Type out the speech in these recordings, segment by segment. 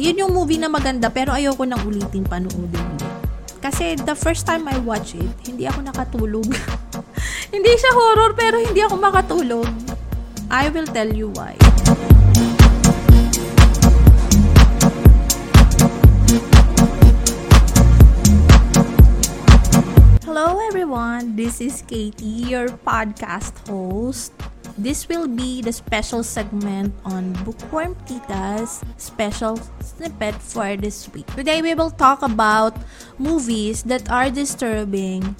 Yun yung movie na maganda pero ayoko nang ulitin panoodin ulit. Kasi the first time I watch it, hindi ako nakatulog. hindi siya horror pero hindi ako makatulog. I will tell you why. Hello everyone, this is Katie, your podcast host. This will be the special segment on Bookworm Tita's special snippet for this week. Today we will talk about movies that are disturbing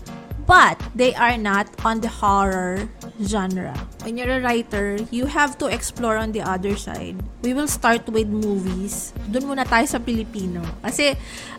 but they are not on the horror genre. When you're a writer, you have to explore on the other side. We will start with movies. Doon muna tayo sa Pilipino. Kasi,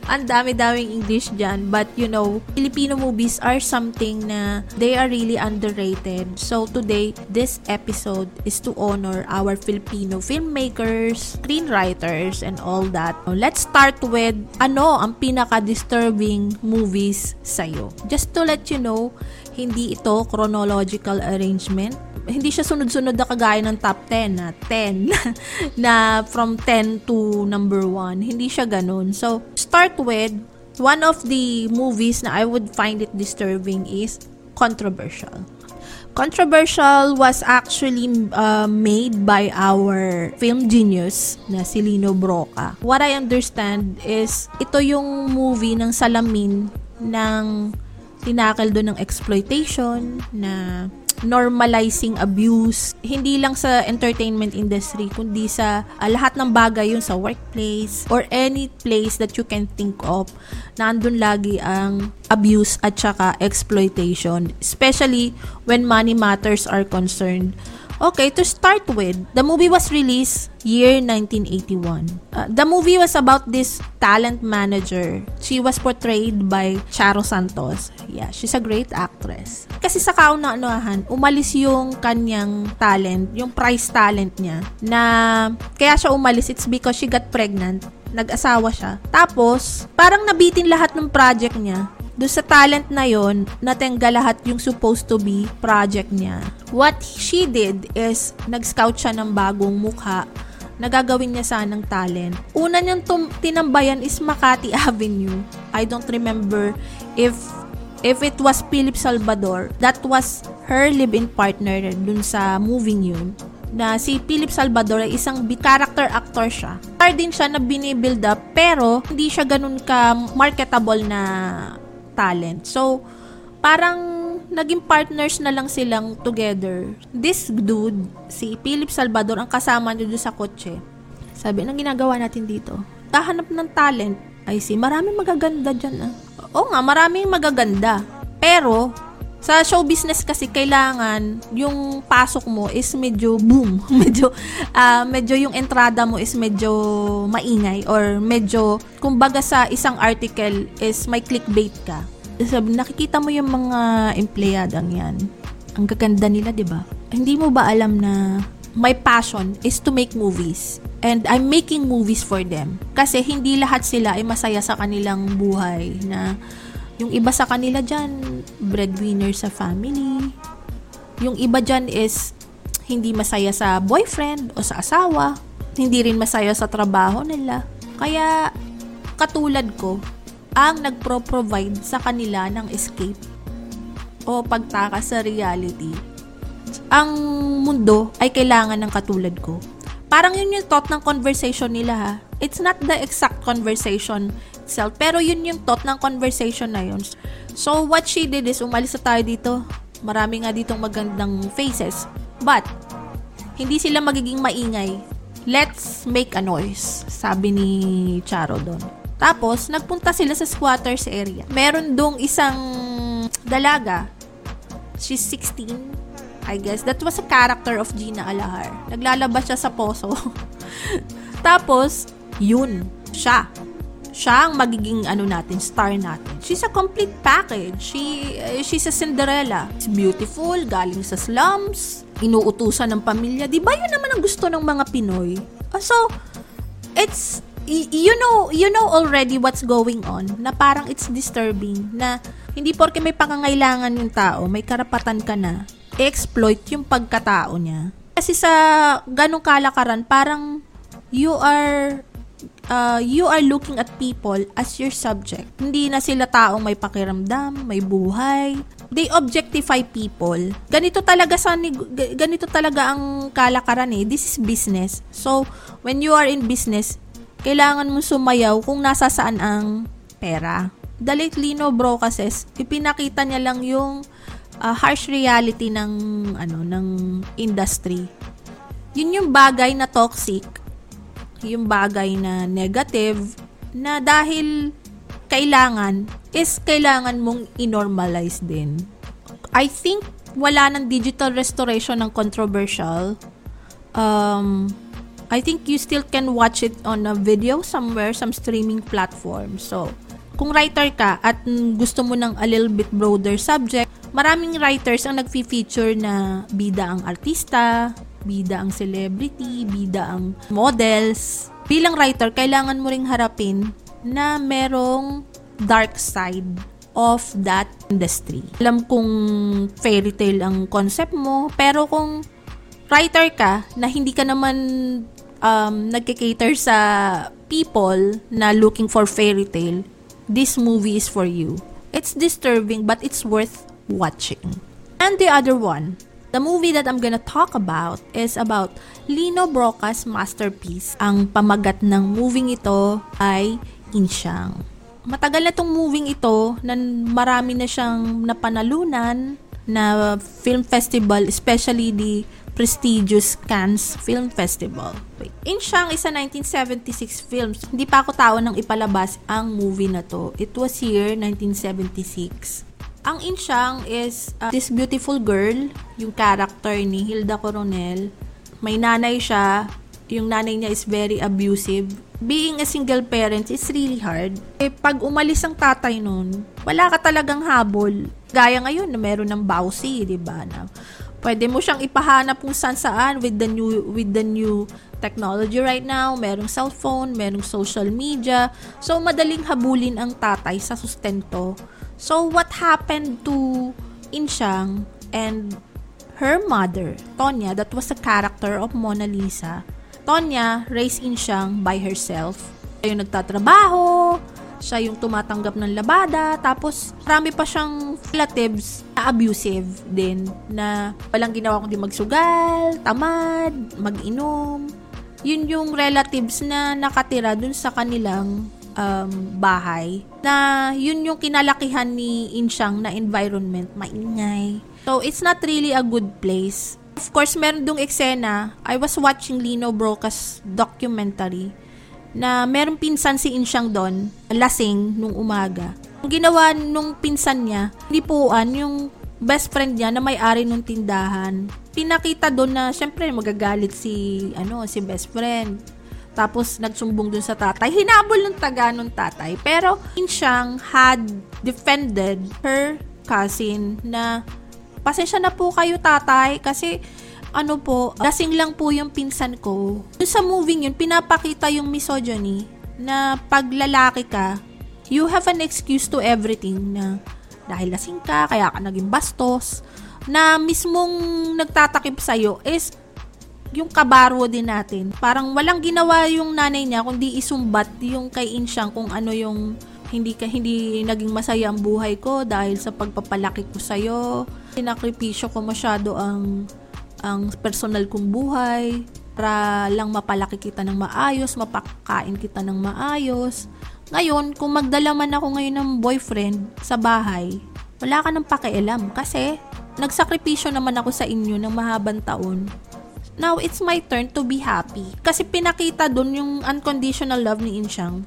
ang dami-daming English dyan. But, you know, Filipino movies are something na they are really underrated. So, today, this episode is to honor our Filipino filmmakers, screenwriters, and all that. Let's start with, ano ang pinaka-disturbing movies sa'yo? Just to let you know, hindi ito chronological arrangement. Hindi siya sunod-sunod na kagaya ng top 10 na 10 na from 10 to number 1. Hindi siya ganun. So, start with one of the movies na I would find it disturbing is Controversial. Controversial was actually uh, made by our film genius na si Lino Broca. What I understand is ito yung movie ng salamin ng tinakal doon ng exploitation, na normalizing abuse, hindi lang sa entertainment industry, kundi sa uh, lahat ng bagay yun sa workplace or any place that you can think of, nandun lagi ang abuse at saka exploitation, especially when money matters are concerned. Okay, to start with, the movie was released year 1981. Uh, the movie was about this talent manager. She was portrayed by Charo Santos. Yeah, she's a great actress. Kasi sa kauna-anuhan, umalis yung kanyang talent, yung prize talent niya, na kaya siya umalis, it's because she got pregnant nag-asawa siya. Tapos, parang nabitin lahat ng project niya do sa talent na yon, natengga lahat yung supposed to be project niya. What she did is, nag-scout siya ng bagong mukha na gagawin niya sanang talent. Una niyang tum- tinambayan is Makati Avenue. I don't remember if if it was Philip Salvador. That was her live-in partner dun sa moving yun na si Philip Salvador ay isang character actor siya. Star din siya na binibuild up pero hindi siya ganun ka marketable na talent. So, parang naging partners na lang silang together. This dude, si Philip Salvador, ang kasama niya doon sa kotse. Sabi, anong ginagawa natin dito? Tahanap ng talent. Ay, si, maraming magaganda dyan ah. Oo nga, maraming magaganda. Pero, sa show business kasi kailangan yung pasok mo is medyo boom, medyo uh, medyo yung entrada mo is medyo maingay or medyo kumbaga sa isang article is may clickbait ka. Sabi, nakikita mo yung mga empleyadang yan. Ang gaganda nila, 'di ba? Hindi mo ba alam na my passion is to make movies and I'm making movies for them. Kasi hindi lahat sila ay masaya sa kanilang buhay na yung iba sa kanila dyan, breadwinner sa family. Yung iba dyan is hindi masaya sa boyfriend o sa asawa. Hindi rin masaya sa trabaho nila. Kaya, katulad ko, ang nagpro-provide sa kanila ng escape o pagtakas sa reality. Ang mundo ay kailangan ng katulad ko. Parang yun yung thought ng conversation nila ha. It's not the exact conversation itself. Pero yun yung thought ng conversation na yun. So, what she did is, umalis na tayo dito. Marami nga ditong magandang faces. But, hindi sila magiging maingay. Let's make a noise, sabi ni Charo doon. Tapos, nagpunta sila sa squatters area. Meron dong isang dalaga. She's 16, I guess. That was a character of Gina Alahar. Naglalabas siya sa poso. Tapos, yun, siya siya ang magiging ano natin, star natin. She's a complete package. She uh, she's a Cinderella. She's beautiful, galing sa slums, inuutusan ng pamilya. 'Di ba 'yun naman ang gusto ng mga Pinoy? Uh, so it's you know you know already what's going on na parang it's disturbing na hindi porke may pangangailangan yung tao, may karapatan ka na exploit yung pagkatao niya. Kasi sa ganong kalakaran, parang you are uh, you are looking at people as your subject. Hindi na sila taong may pakiramdam, may buhay. They objectify people. Ganito talaga sa ganito talaga ang kalakaran eh. This is business. So, when you are in business, kailangan mo sumayaw kung nasa saan ang pera. The late Lino Brocases, ipinakita niya lang yung uh, harsh reality ng ano ng industry. Yun yung bagay na toxic yung bagay na negative na dahil kailangan is kailangan mong inormalize din. I think wala ng digital restoration ng controversial. Um, I think you still can watch it on a video somewhere, some streaming platform. So, kung writer ka at gusto mo ng a little bit broader subject, maraming writers ang nagfi-feature na bida ang artista, bida ang celebrity, bida ang models. Bilang writer, kailangan mo ring harapin na merong dark side of that industry. Alam kong fairy tale ang concept mo, pero kung writer ka na hindi ka naman um, nagkikater sa people na looking for fairy tale, this movie is for you. It's disturbing but it's worth watching. And the other one, The movie that I'm gonna talk about is about Lino Broca's masterpiece. Ang pamagat ng moving ito ay Insyang. Matagal na tong moving ito na marami na siyang napanalunan na film festival, especially the prestigious Cannes Film Festival. Insyang is a 1976 film. Hindi pa ako tao nang ipalabas ang movie na to. It was year 1976. Ang Insyang is uh, this beautiful girl, yung character ni Hilda Coronel. May nanay siya, yung nanay niya is very abusive. Being a single parent is really hard. Eh, pag umalis ang tatay nun, wala ka talagang habol. Gaya ngayon na meron ng bawsi, di ba? Na pwede mo siyang ipahanap kung saan saan with the new with the new technology right now, merong cellphone, merong social media. So madaling habulin ang tatay sa sustento So, what happened to Inshang and her mother, Tonya, that was a character of Mona Lisa. Tonya raised Inshang by herself. Siya yung nagtatrabaho, siya yung tumatanggap ng labada, tapos marami pa siyang relatives na abusive din, na walang ginawa kundi magsugal, tamad, mag-inom. Yun yung relatives na nakatira dun sa kanilang um, bahay na yun yung kinalakihan ni Insyang na environment, maingay. So, it's not really a good place. Of course, meron dong eksena, I was watching Lino Broca's documentary na merong pinsan si Insyang doon, lasing nung umaga. Ang ginawa nung pinsan niya, nipuan yung best friend niya na may-ari nung tindahan. Pinakita doon na syempre magagalit si ano si best friend tapos nagsumbong dun sa tatay. Hinabol ng taga ng tatay. Pero siyang had defended her cousin na pasensya na po kayo tatay kasi ano po, lasing lang po yung pinsan ko. Dun sa moving yun, pinapakita yung misogyny na pag lalaki ka, you have an excuse to everything na dahil lasing ka, kaya ka naging bastos, na mismong nagtatakip sa'yo is yung kabaro din natin. Parang walang ginawa yung nanay niya kundi isumbat yung kay Insyang kung ano yung hindi ka hindi naging masaya ang buhay ko dahil sa pagpapalaki ko sa iyo. Sinakripisyo ko masyado ang ang personal kong buhay para lang mapalaki kita ng maayos, mapakain kita ng maayos. Ngayon, kung magdala man ako ngayon ng boyfriend sa bahay, wala ka nang pakialam kasi nagsakripisyo naman ako sa inyo ng mahabang taon Now, it's my turn to be happy. Kasi pinakita dun yung unconditional love ni Insyang.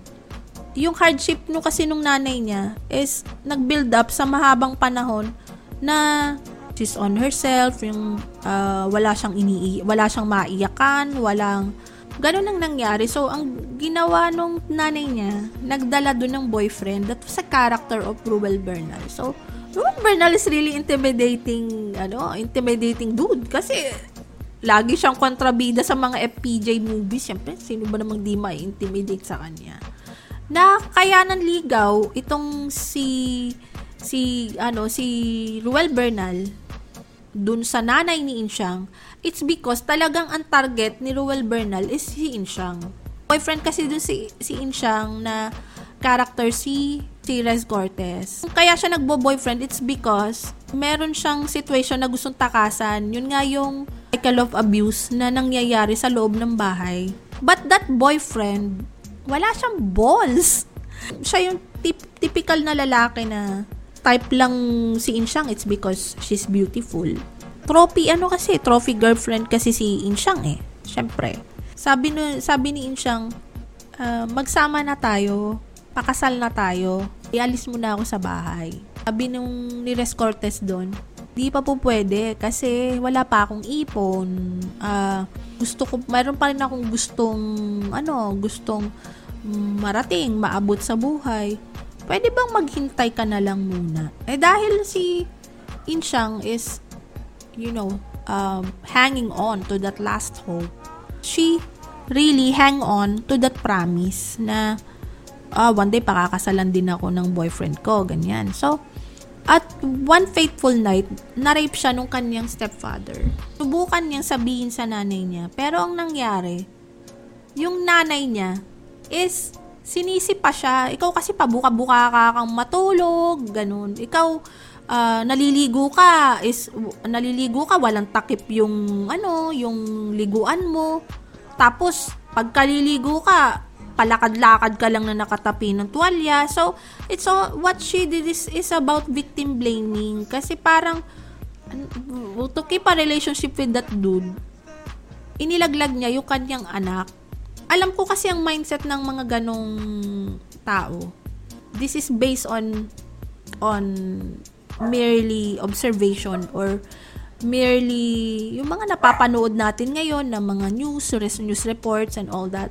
Yung hardship no kasi nung nanay niya is nag-build up sa mahabang panahon na she's on herself, yung uh, wala siyang ini wala siyang maiyakan, walang ganun ang nangyari. So, ang ginawa nung nanay niya, nagdala doon ng boyfriend that was a character of Ruel Bernal. So, Ruel Bernal is really intimidating, ano, intimidating dude. Kasi, lagi siyang kontrabida sa mga FPJ movies. Siyempre, sino ba namang di ma-intimidate sa kanya? Na kaya ng ligaw, itong si si ano si Ruel Bernal dun sa nanay ni Insyang, it's because talagang ang target ni Ruel Bernal is si Insyang. Boyfriend kasi dun si, si Insyang na character si si Rez Cortez. Kaya siya nagbo-boyfriend, it's because meron siyang situation na gustong takasan. Yun nga yung cycle of abuse na nangyayari sa loob ng bahay. But that boyfriend, wala siyang balls. Siya yung tip- typical na lalaki na type lang si Insyang, it's because she's beautiful. Trophy, ano kasi, trophy girlfriend kasi si Insyang eh. Siyempre. Sabi, no, sabi ni Insyang, uh, magsama na tayo pakasal na tayo. Ialis mo na ako sa bahay. Sabi nung ni Res doon, di pa po pwede kasi wala pa akong ipon. Uh, gusto ko, mayroon pa rin akong gustong, ano, gustong marating, maabot sa buhay. Pwede bang maghintay ka na lang muna? Eh dahil si Insyang is, you know, um, hanging on to that last hope, she really hang on to that promise na ah, one day pakakasalan din ako ng boyfriend ko, ganyan. So, at one fateful night, na-rape siya nung kanyang stepfather. Subukan niyang sabihin sa nanay niya. Pero ang nangyari, yung nanay niya is sinisi pa siya. Ikaw kasi pabuka-buka ka kang matulog, ganun. Ikaw, uh, naliligo ka, is, naliligo ka, walang takip yung, ano, yung liguan mo. Tapos, pagkaliligo ka, palakad-lakad ka lang na nakatapi ng tuwalya. So, it's all, what she did is, is about victim blaming. Kasi parang, to keep a relationship with that dude, inilaglag niya yung kanyang anak. Alam ko kasi ang mindset ng mga ganong tao. This is based on on merely observation or merely yung mga napapanood natin ngayon ng mga news, news reports and all that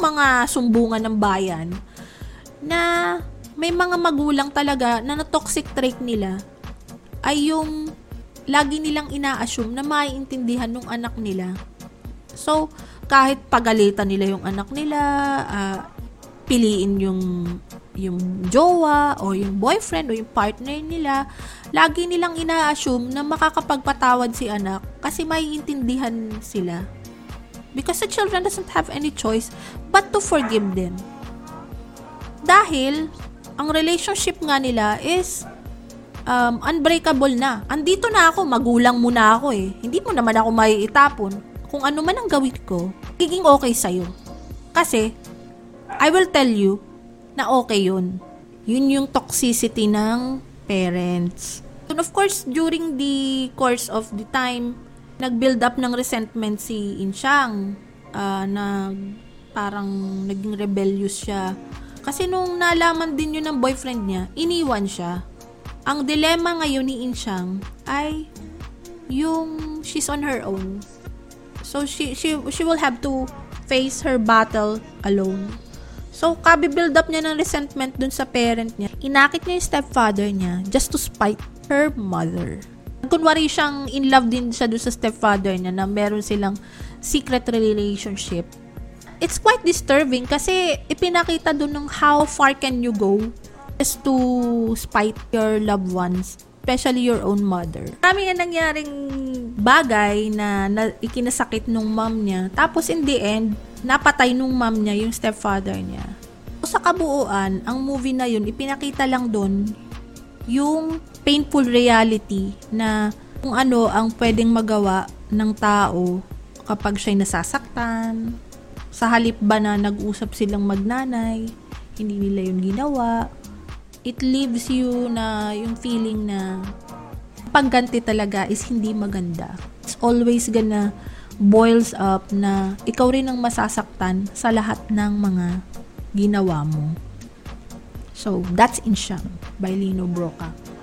mga sumbungan ng bayan na may mga magulang talaga na na-toxic trait nila ay yung lagi nilang ina-assume na maiintindihan ng anak nila. So, kahit pagalitan nila yung anak nila, uh, piliin yung yung jowa o yung boyfriend o yung partner nila, lagi nilang ina-assume na makakapagpatawad si anak kasi maiintindihan sila because the children doesn't have any choice but to forgive them. Dahil, ang relationship nga nila is um, unbreakable na. Andito na ako, magulang mo na ako eh. Hindi mo naman ako maiitapon. Kung ano man ang gawin ko, giging okay sa'yo. Kasi, I will tell you na okay yun. Yun yung toxicity ng parents. And of course, during the course of the time, nag-build up ng resentment si Insyang uh, na parang naging rebellious siya. Kasi nung nalaman din yun ng boyfriend niya, iniwan siya. Ang dilemma ngayon ni Insyang ay yung she's on her own. So she she she will have to face her battle alone. So, kabi-build up niya ng resentment dun sa parent niya. Inakit niya yung stepfather niya just to spite her mother kunwari siyang in love din siya doon sa stepfather niya na meron silang secret relationship. It's quite disturbing kasi ipinakita doon ng how far can you go just to spite your loved ones, especially your own mother. Marami nga nangyaring bagay na, na ikinasakit nung mom niya. Tapos in the end, napatay nung mom niya yung stepfather niya. So, sa kabuuan, ang movie na yun, ipinakita lang doon yung painful reality na kung ano ang pwedeng magawa ng tao kapag siya'y nasasaktan. Sa halip ba na nag-usap silang magnanay, hindi nila yun ginawa. It leaves you na yung feeling na pagganti talaga is hindi maganda. It's always gonna boils up na ikaw rin ang masasaktan sa lahat ng mga ginawa mo. So, that's Insyam by Lino Broca.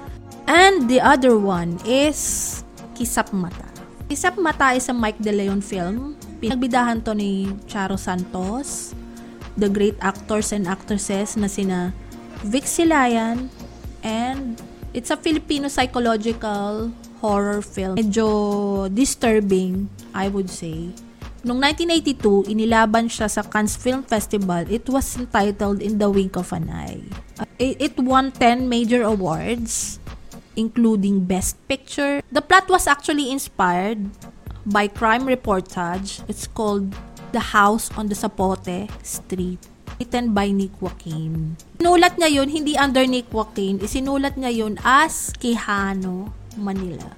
And the other one is Kisap Mata. Kisap Mata is a Mike De Leon film. Pinagbidahan to ni Charo Santos, the great actors and actresses na sina Vic Silayan, and it's a Filipino psychological horror film. Medyo disturbing, I would say. Noong 1982, inilaban siya sa Cannes Film Festival. It was entitled In the Wink of an Eye. It won 10 major awards including Best Picture. The plot was actually inspired by crime reportage. It's called The House on the Zapote Street written by Nick Joaquin. Sinulat niya yun, hindi under Nick Joaquin, isinulat niya yun as Quijano, Manila.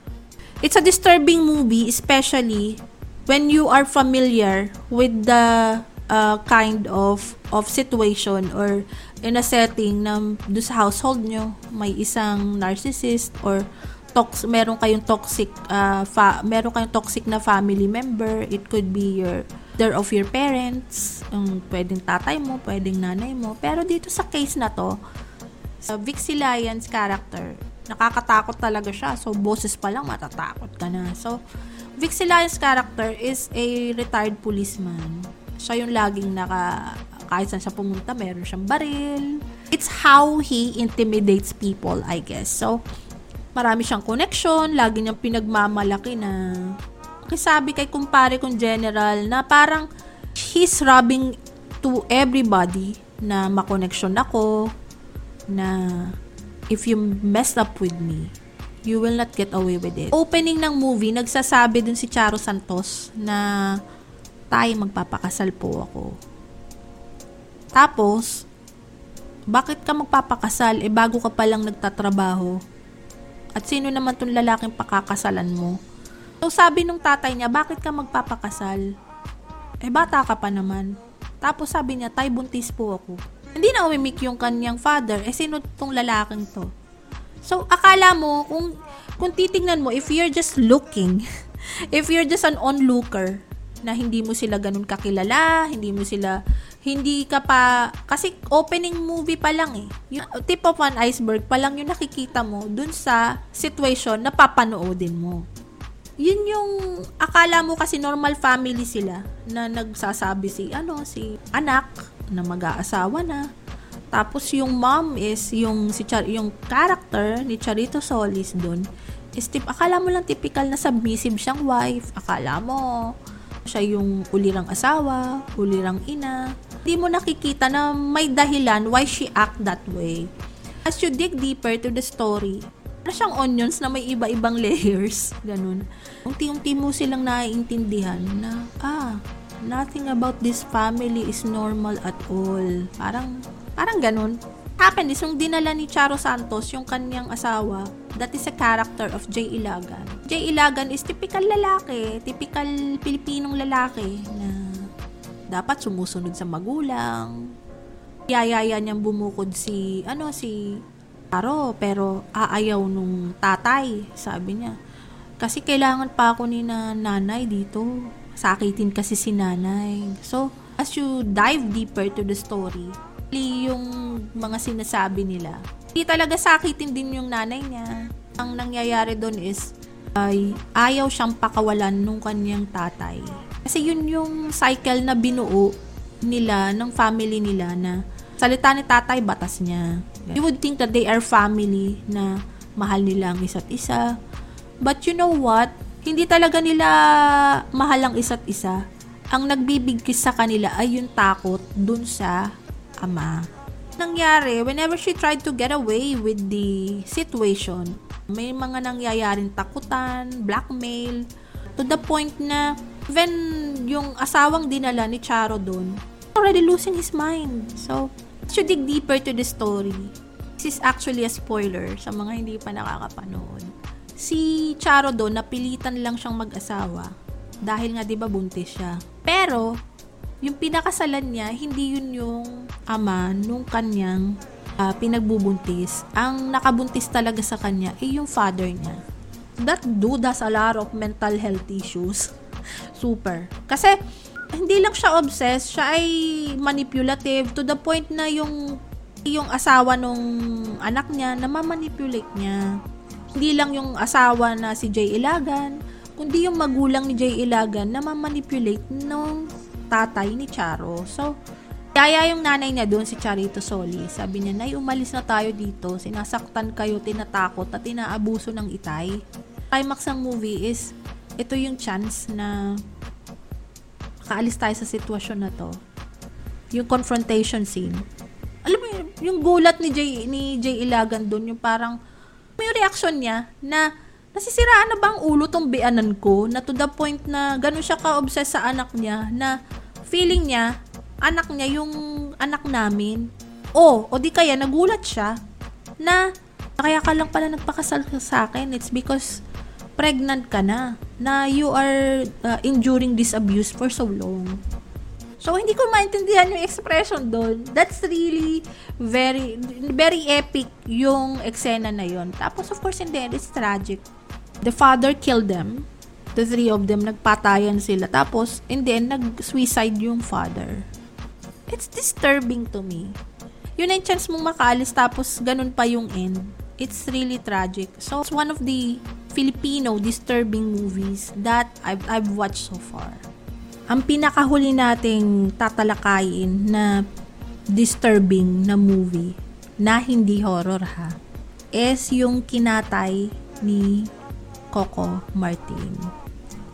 It's a disturbing movie, especially when you are familiar with the uh, kind of of situation or in a setting na do sa household nyo may isang narcissist or tox meron kayong toxic uh, fa- meron kayong toxic na family member. It could be your there of your parents um, pwedeng tatay mo pwedeng nanay mo. Pero dito sa case na to uh, Vic Silayans character nakakatakot talaga siya. So boses pa lang matatakot ka na. So Vic Silayans character is a retired policeman. Siya yung laging naka kahit saan siya pumunta, meron siyang baril. It's how he intimidates people, I guess. So, marami siyang connection, lagi niyang pinagmamalaki na sabi kay kumpare kong general na parang he's rubbing to everybody na makoneksyon ako na if you mess up with me, you will not get away with it. Opening ng movie, nagsasabi dun si Charo Santos na tayo magpapakasal po ako. Tapos, bakit ka magpapakasal? Eh, bago ka palang nagtatrabaho. At sino naman tong lalaking pakakasalan mo? So, sabi nung tatay niya, bakit ka magpapakasal? Eh, bata ka pa naman. Tapos sabi niya, tay, buntis po ako. Hindi na umimik yung kanyang father. Eh, sino tong lalaking to? So, akala mo, kung, kung titingnan mo, if you're just looking, if you're just an onlooker, na hindi mo sila ganun kakilala, hindi mo sila hindi ka pa kasi opening movie pa lang eh. Yung tip of an iceberg pa lang yung nakikita mo dun sa situation na papanoodin mo. Yun yung akala mo kasi normal family sila na nagsasabi si ano si anak na mag-aasawa na. Tapos yung mom is yung si Char yung character ni Charito Solis dun is tip akala mo lang typical na submissive siyang wife. Akala mo siya yung ulirang asawa, ulirang ina. Hindi mo nakikita na may dahilan why she act that way. As you dig deeper to the story, para siyang onions na may iba-ibang layers. Ganun. Unti-unti mo silang naiintindihan na, ah, nothing about this family is normal at all. Parang, parang ganun. Happen is, yung dinala ni Charo Santos, yung kanyang asawa, that is a character of Jay Ilagan. Jay Ilagan is typical lalaki, typical Pilipinong lalaki na dapat sumusunod sa magulang. Yayaya niyang bumukod si, ano, si Charo, pero aayaw nung tatay, sabi niya. Kasi kailangan pa ako ni na nanay dito. Sakitin kasi si nanay. So, as you dive deeper to the story, yung mga sinasabi nila, hindi talaga sakitin din yung nanay niya. Ang nangyayari doon is, ay ayaw siyang pakawalan nung kanyang tatay. Kasi yun yung cycle na binuo nila, ng family nila na salita ni tatay, batas niya. You would think that they are family na mahal nila ang isa't isa. But you know what? Hindi talaga nila mahal ang isa't isa. Ang nagbibigkis sa kanila ay yung takot dun sa ama nangyari, whenever she tried to get away with the situation, may mga nangyayaring takutan, blackmail, to the point na even yung asawang dinala ni Charo doon, already losing his mind. So, to dig deeper to the story, this is actually a spoiler sa mga hindi pa nakakapanood. Si Charo doon, napilitan lang siyang mag-asawa dahil nga 'di ba buntis siya. Pero yung pinakasalan niya, hindi yun yung ama nung kanyang uh, pinagbubuntis. Ang nakabuntis talaga sa kanya ay yung father niya. That dude has a lot of mental health issues. Super. Kasi, hindi lang siya obsessed, siya ay manipulative to the point na yung yung asawa nung anak niya na mamanipulate niya. Hindi lang yung asawa na si Jay Ilagan, kundi yung magulang ni Jay Ilagan na mamanipulate nung tatay ni Charo. So, kaya yung nanay niya doon, si Charito Soli, sabi niya, Nay, umalis na tayo dito. Sinasaktan kayo, tinatakot, at tinaabuso ng itay. Climax ng movie is, ito yung chance na kaalis tayo sa sitwasyon na to. Yung confrontation scene. Alam mo, yung gulat ni Jay, ni Jay Ilagan doon, yung parang, yung reaction niya na nasisiraan na ba ang ulo tong bianan ko na to the point na ganun siya ka-obsess sa anak niya na feeling niya, anak niya yung anak namin. O, o di kaya nagulat siya na kaya ka lang pala nagpakasal sa akin. It's because pregnant ka na. Na you are uh, enduring this abuse for so long. So, hindi ko maintindihan yung expression doon. That's really very, very epic yung eksena na yon. Tapos, of course, end, it's tragic. The father killed them. The three of them, nagpatayan sila. Tapos, in the end, nag-suicide yung father. It's disturbing to me. Yun ang chance mong makaalis tapos ganun pa yung end. It's really tragic. So, it's one of the Filipino disturbing movies that I've, I've watched so far ang pinakahuli nating tatalakayin na disturbing na movie na hindi horror ha is yung kinatay ni Coco Martin.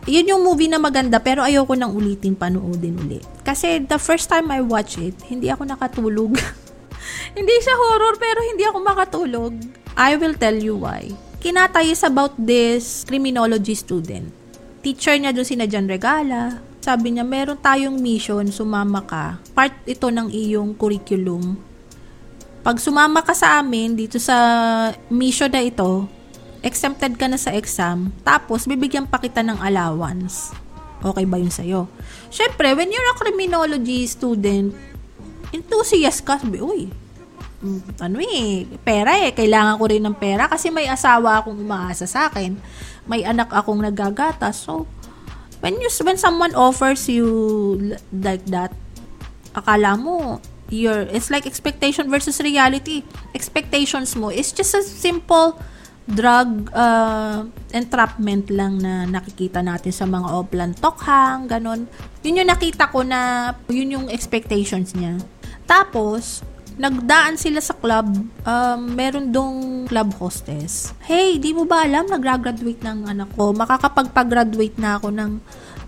Yun yung movie na maganda pero ayoko nang ulitin panoodin ulit. Kasi the first time I watch it, hindi ako nakatulog. hindi siya horror pero hindi ako makatulog. I will tell you why. Kinatay is about this criminology student. Teacher niya doon si Jan Regala, sabi niya, meron tayong mission, sumama ka. Part ito ng iyong curriculum. Pag sumama ka sa amin dito sa mission na ito, exempted ka na sa exam, tapos bibigyan pa kita ng allowance. Okay ba yun sa'yo? Siyempre, when you're a criminology student, enthusiast ka, sabi, uy, ano eh, pera eh, kailangan ko rin ng pera kasi may asawa akong umaasa sa akin. May anak akong nagagatas. So, when you when someone offers you like that akala mo your it's like expectation versus reality expectations mo is just a simple drug uh, entrapment lang na nakikita natin sa mga oplan tokhang ganon yun yung nakita ko na yun yung expectations niya tapos nagdaan sila sa club, um, meron dong club hostess. Hey, di mo ba alam, nag-graduate ng anak ko. Makakapagpag-graduate na ako ng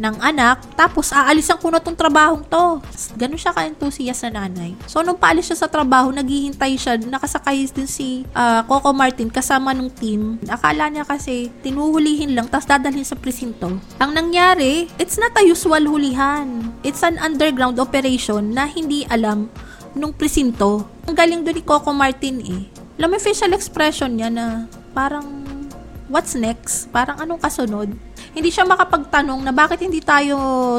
ng anak, tapos aalisan ko na tong trabahong to. Ganun siya ka-enthusiast na nanay. So, nung paalis siya sa trabaho, naghihintay siya, nakasakay din si uh, Coco Martin kasama ng team. Akala niya kasi, tinuhulihin lang, tapos dadalhin sa presinto. Ang nangyari, it's not a usual hulihan. It's an underground operation na hindi alam nung presinto. Ang galing doon ni Coco Martin eh. Alam mo facial expression niya na parang what's next? Parang anong kasunod? Hindi siya makapagtanong na bakit hindi tayo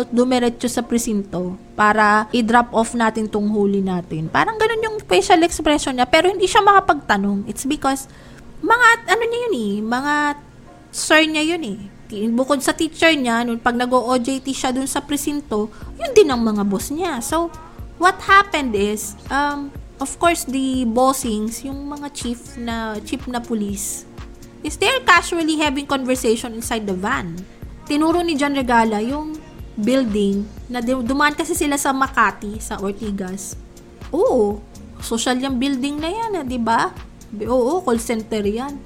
dumiretso sa presinto para i-drop off natin tong huli natin. Parang ganun yung facial expression niya pero hindi siya makapagtanong. It's because mga ano niya yun eh, mga sir niya yun eh. Bukod sa teacher niya, nung pag nag-OJT siya dun sa presinto, yun din ang mga boss niya. So, what happened is, um, of course, the bossings, yung mga chief na, chief na police, is they're casually having conversation inside the van. Tinuro ni John Regala yung building na dumaan kasi sila sa Makati, sa Ortigas. Oo, social yung building na yan, eh, di ba? Oo, call center yan.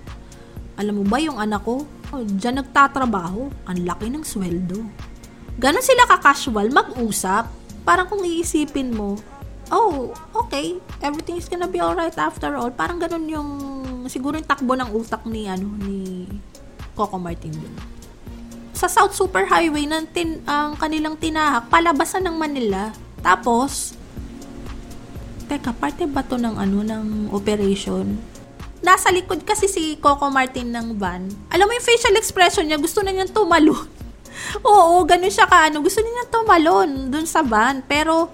Alam mo ba yung anak ko? Oh, dyan nagtatrabaho. Ang laki ng sweldo. Ganon sila ka-casual mag-usap parang kung iisipin mo, oh, okay, everything is gonna be alright after all. Parang ganun yung, siguro yung takbo ng utak ni, ano, ni Coco Martin din. Sa South Super Highway, ng tin, ang kanilang tinahak, palabasan ng Manila. Tapos, teka, parte ba to ng, ano, ng operation? Nasa likod kasi si Coco Martin ng van. Alam mo yung facial expression niya, gusto na niyang tumalon. Oo, ganun siya ka, ano, gusto niya tumalon dun sa van. Pero,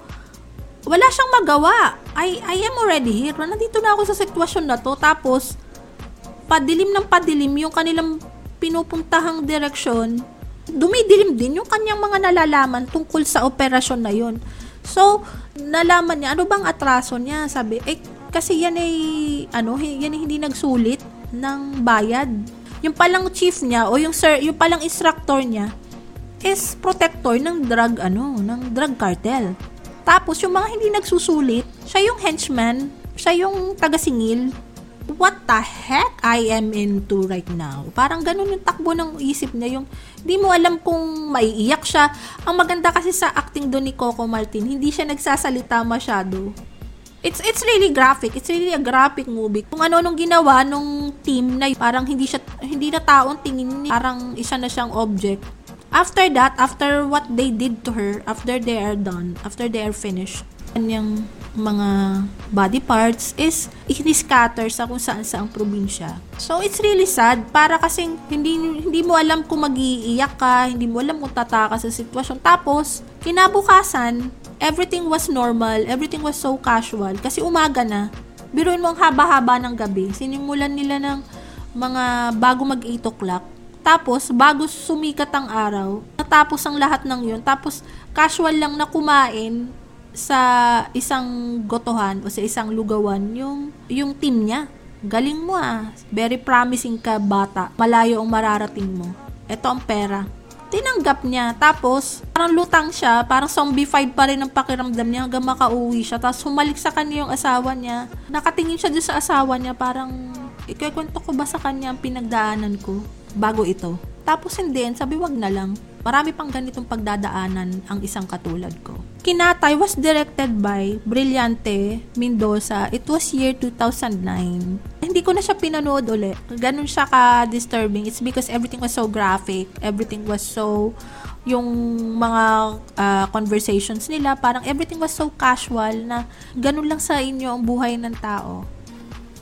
wala siyang magawa. I, I am already here. Nandito na ako sa sitwasyon na to. Tapos, padilim ng padilim yung kanilang pinupuntahang direksyon. Dumidilim din yung kanyang mga nalalaman tungkol sa operasyon na yon. So, nalaman niya, ano bang atraso niya? Sabi, eh, kasi yan ay, ano, yan ay hindi nagsulit ng bayad. Yung palang chief niya, o yung sir, yung palang instructor niya, is protector ng drug ano, ng drug cartel. Tapos yung mga hindi nagsusulit, siya yung henchman, siya yung taga-singil. What the heck I am into right now? Parang ganun yung takbo ng isip niya, yung hindi mo alam kung maiiyak siya. Ang maganda kasi sa acting doon ni Coco Martin, hindi siya nagsasalita masyado. It's it's really graphic. It's really a graphic movie. Kung ano nung ginawa nung team na parang hindi siya hindi na taong tingin ni parang isa na siyang object After that, after what they did to her, after they are done, after they are finished, kanyang mga body parts is iniscatter sa kung saan sa ang probinsya. So, it's really sad para kasing hindi, hindi mo alam kung mag-iiyak ka, hindi mo alam kung tataka sa sitwasyon. Tapos, kinabukasan, everything was normal, everything was so casual kasi umaga na. Biruin mo ang haba-haba ng gabi. Sinimulan nila ng mga bago mag 8 o'clock. Tapos, bago sumikat ang araw, natapos ang lahat ng yun. Tapos, casual lang na kumain sa isang gotohan o sa isang lugawan yung, yung team niya. Galing mo ah. Very promising ka bata. Malayo ang mararating mo. Ito ang pera. Tinanggap niya. Tapos, parang lutang siya. Parang zombified pa rin ang pakiramdam niya hanggang makauwi siya. Tapos, humalik sa kanya yung asawa niya. Nakatingin siya doon sa asawa niya. Parang, ikikwento ko ba sa kanya ang pinagdaanan ko bago ito? Tapos hindi, sabi wag na lang. Marami pang ganitong pagdadaanan ang isang katulad ko. Kinatay was directed by Brillante Mendoza. It was year 2009. Hindi ko na siya pinanood uli. Ganun siya ka-disturbing. It's because everything was so graphic. Everything was so yung mga uh, conversations nila, parang everything was so casual na ganun lang sa inyo ang buhay ng tao.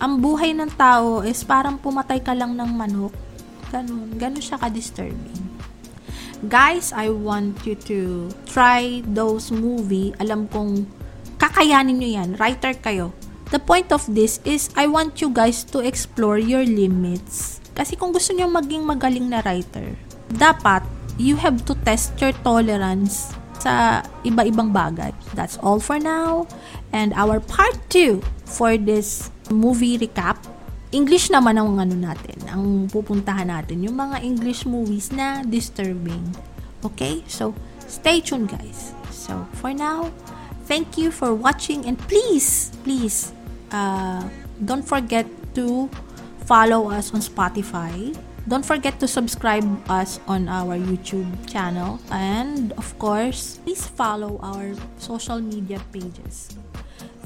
Ang buhay ng tao is parang pumatay ka lang ng manok. Ganun. Ganun siya ka-disturbing. Guys, I want you to try those movie. Alam kong kakayanin nyo yan. Writer kayo. The point of this is I want you guys to explore your limits. Kasi kung gusto nyo maging magaling na writer, dapat you have to test your tolerance sa iba-ibang bagay. That's all for now. And our part 2 for this movie recap English naman ang ano natin, ang pupuntahan natin, yung mga English movies na disturbing. Okay? So, stay tuned guys. So, for now, thank you for watching and please, please, uh, don't forget to follow us on Spotify. Don't forget to subscribe us on our YouTube channel. And, of course, please follow our social media pages.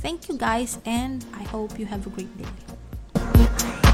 Thank you guys and I hope you have a great day. Thank.